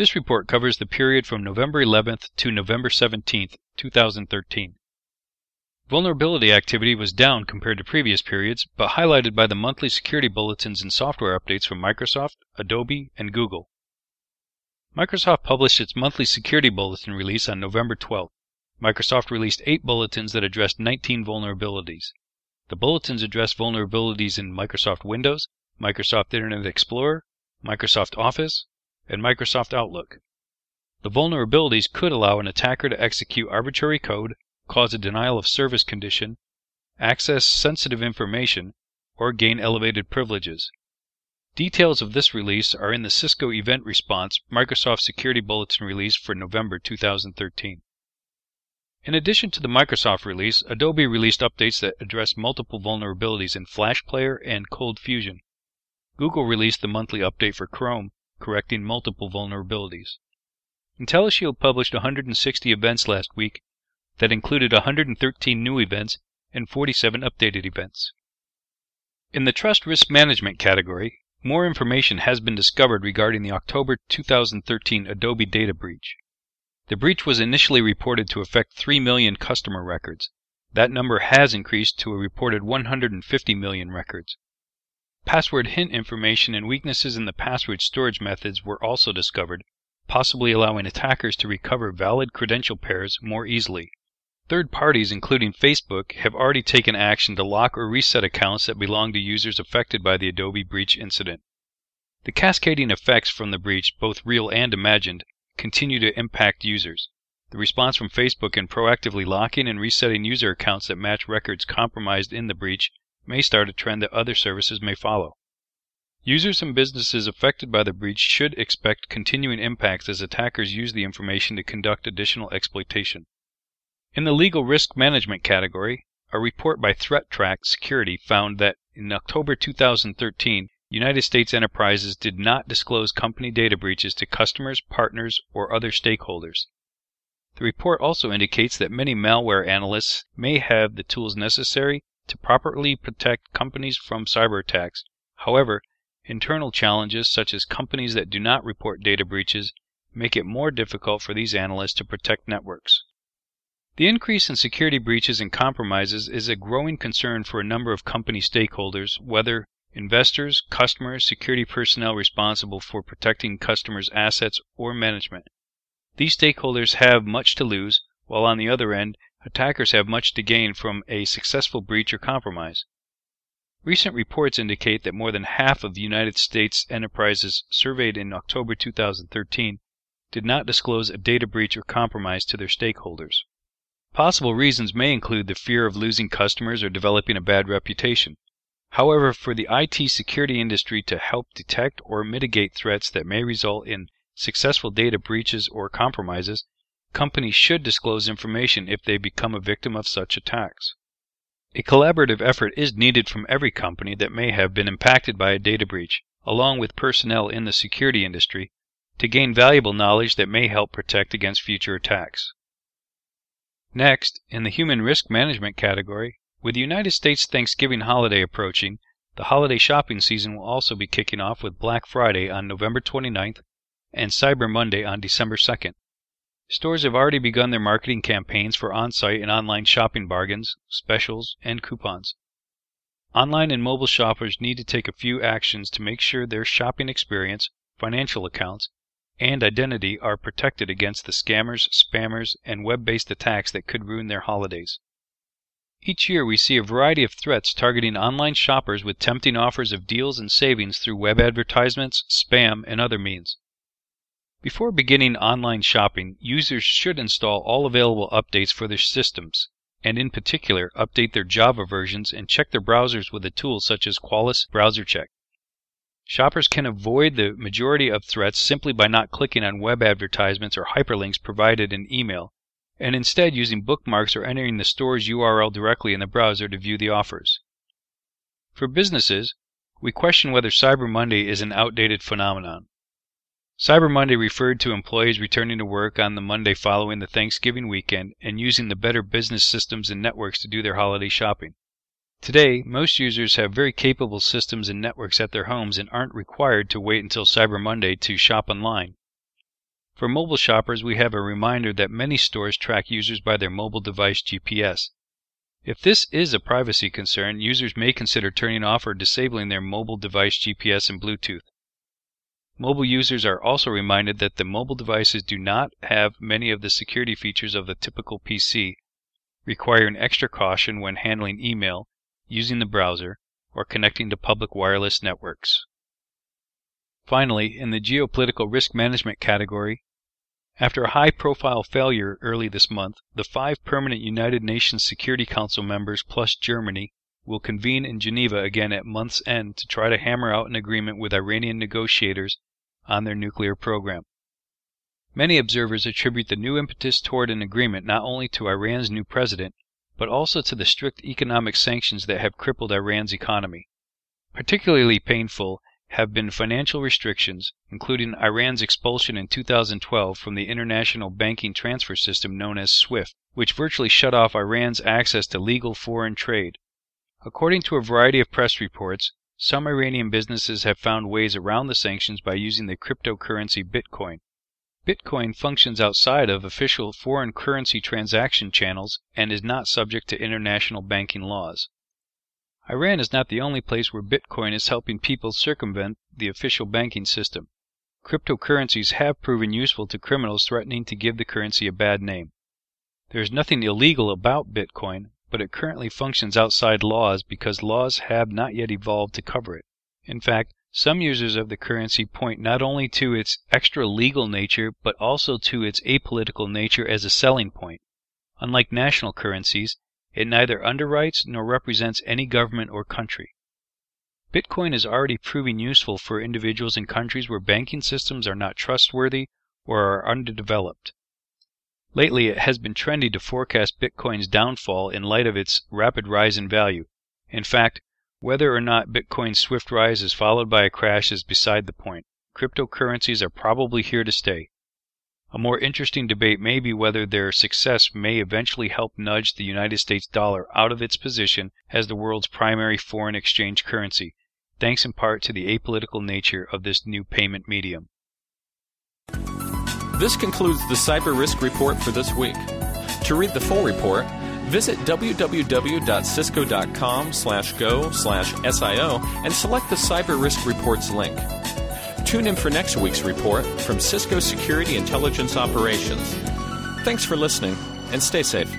This report covers the period from November 11th to November 17th, 2013. Vulnerability activity was down compared to previous periods, but highlighted by the monthly security bulletins and software updates from Microsoft, Adobe, and Google. Microsoft published its monthly security bulletin release on November 12th. Microsoft released eight bulletins that addressed 19 vulnerabilities. The bulletins addressed vulnerabilities in Microsoft Windows, Microsoft Internet Explorer, Microsoft Office, and Microsoft Outlook. The vulnerabilities could allow an attacker to execute arbitrary code, cause a denial of service condition, access sensitive information, or gain elevated privileges. Details of this release are in the Cisco Event Response Microsoft Security Bulletin release for November 2013. In addition to the Microsoft release, Adobe released updates that address multiple vulnerabilities in Flash Player and ColdFusion. Google released the monthly update for Chrome, correcting multiple vulnerabilities. IntelliShield published 160 events last week that included 113 new events and 47 updated events. In the Trust Risk Management category, more information has been discovered regarding the October 2013 Adobe data breach. The breach was initially reported to affect 3 million customer records. That number has increased to a reported 150 million records. Password hint information and weaknesses in the password storage methods were also discovered, possibly allowing attackers to recover valid credential pairs more easily. Third parties, including Facebook, have already taken action to lock or reset accounts that belong to users affected by the Adobe breach incident. The cascading effects from the breach, both real and imagined, continue to impact users. The response from Facebook in proactively locking and resetting user accounts that match records compromised in the breach may start a trend that other services may follow. Users and businesses affected by the breach should expect continuing impacts as attackers use the information to conduct additional exploitation. In the legal risk management category, a report by ThreatTrack Security found that in October 2013, United States enterprises did not disclose company data breaches to customers, partners, or other stakeholders. The report also indicates that many malware analysts may have the tools necessary to properly protect companies from cyber attacks. However, internal challenges such as companies that do not report data breaches make it more difficult for these analysts to protect networks. The increase in security breaches and compromises is a growing concern for a number of company stakeholders, whether investors, customers, security personnel responsible for protecting customers' assets, or management. These stakeholders have much to lose, while on the other end, attackers have much to gain from a successful breach or compromise. Recent reports indicate that more than half of the United States enterprises surveyed in October 2013 did not disclose a data breach or compromise to their stakeholders. Possible reasons may include the fear of losing customers or developing a bad reputation. However, for the IT security industry to help detect or mitigate threats that may result in successful data breaches or compromises, companies should disclose information if they become a victim of such attacks. A collaborative effort is needed from every company that may have been impacted by a data breach, along with personnel in the security industry, to gain valuable knowledge that may help protect against future attacks. Next, in the human risk management category, with the United States Thanksgiving holiday approaching, the holiday shopping season will also be kicking off with Black Friday on November 29th and Cyber Monday on December 2nd. Stores have already begun their marketing campaigns for on site and online shopping bargains, specials, and coupons. Online and mobile shoppers need to take a few actions to make sure their shopping experience, financial accounts, and identity are protected against the scammers, spammers, and web based attacks that could ruin their holidays. Each year we see a variety of threats targeting online shoppers with tempting offers of deals and savings through web advertisements, spam, and other means. Before beginning online shopping, users should install all available updates for their systems, and in particular update their Java versions and check their browsers with a tool such as Qualys Browser Check. Shoppers can avoid the majority of threats simply by not clicking on web advertisements or hyperlinks provided in email, and instead using bookmarks or entering the store's URL directly in the browser to view the offers. For businesses, we question whether Cyber Monday is an outdated phenomenon. Cyber Monday referred to employees returning to work on the Monday following the Thanksgiving weekend and using the better business systems and networks to do their holiday shopping. Today, most users have very capable systems and networks at their homes and aren't required to wait until Cyber Monday to shop online. For mobile shoppers, we have a reminder that many stores track users by their mobile device GPS. If this is a privacy concern, users may consider turning off or disabling their mobile device GPS and Bluetooth. Mobile users are also reminded that the mobile devices do not have many of the security features of the typical PC, requiring extra caution when handling email using the browser, or connecting to public wireless networks. Finally, in the geopolitical risk management category, after a high profile failure early this month, the five permanent United Nations Security Council members plus Germany will convene in Geneva again at month's end to try to hammer out an agreement with Iranian negotiators on their nuclear program. Many observers attribute the new impetus toward an agreement not only to Iran's new president, but also to the strict economic sanctions that have crippled Iran's economy. Particularly painful have been financial restrictions, including Iran's expulsion in 2012 from the international banking transfer system known as SWIFT, which virtually shut off Iran's access to legal foreign trade. According to a variety of press reports, some Iranian businesses have found ways around the sanctions by using the cryptocurrency Bitcoin. Bitcoin functions outside of official foreign currency transaction channels and is not subject to international banking laws. Iran is not the only place where Bitcoin is helping people circumvent the official banking system. Cryptocurrencies have proven useful to criminals threatening to give the currency a bad name. There is nothing illegal about Bitcoin, but it currently functions outside laws because laws have not yet evolved to cover it. In fact, some users of the currency point not only to its extra legal nature but also to its apolitical nature as a selling point. Unlike national currencies, it neither underwrites nor represents any government or country. Bitcoin is already proving useful for individuals in countries where banking systems are not trustworthy or are underdeveloped. Lately, it has been trendy to forecast Bitcoin's downfall in light of its rapid rise in value. In fact, whether or not Bitcoin's swift rise is followed by a crash is beside the point. Cryptocurrencies are probably here to stay. A more interesting debate may be whether their success may eventually help nudge the United States dollar out of its position as the world's primary foreign exchange currency, thanks in part to the apolitical nature of this new payment medium. This concludes the Cyber Risk Report for this week. To read the full report, Visit www.cisco.com slash go slash SIO and select the Cyber Risk Reports link. Tune in for next week's report from Cisco Security Intelligence Operations. Thanks for listening and stay safe.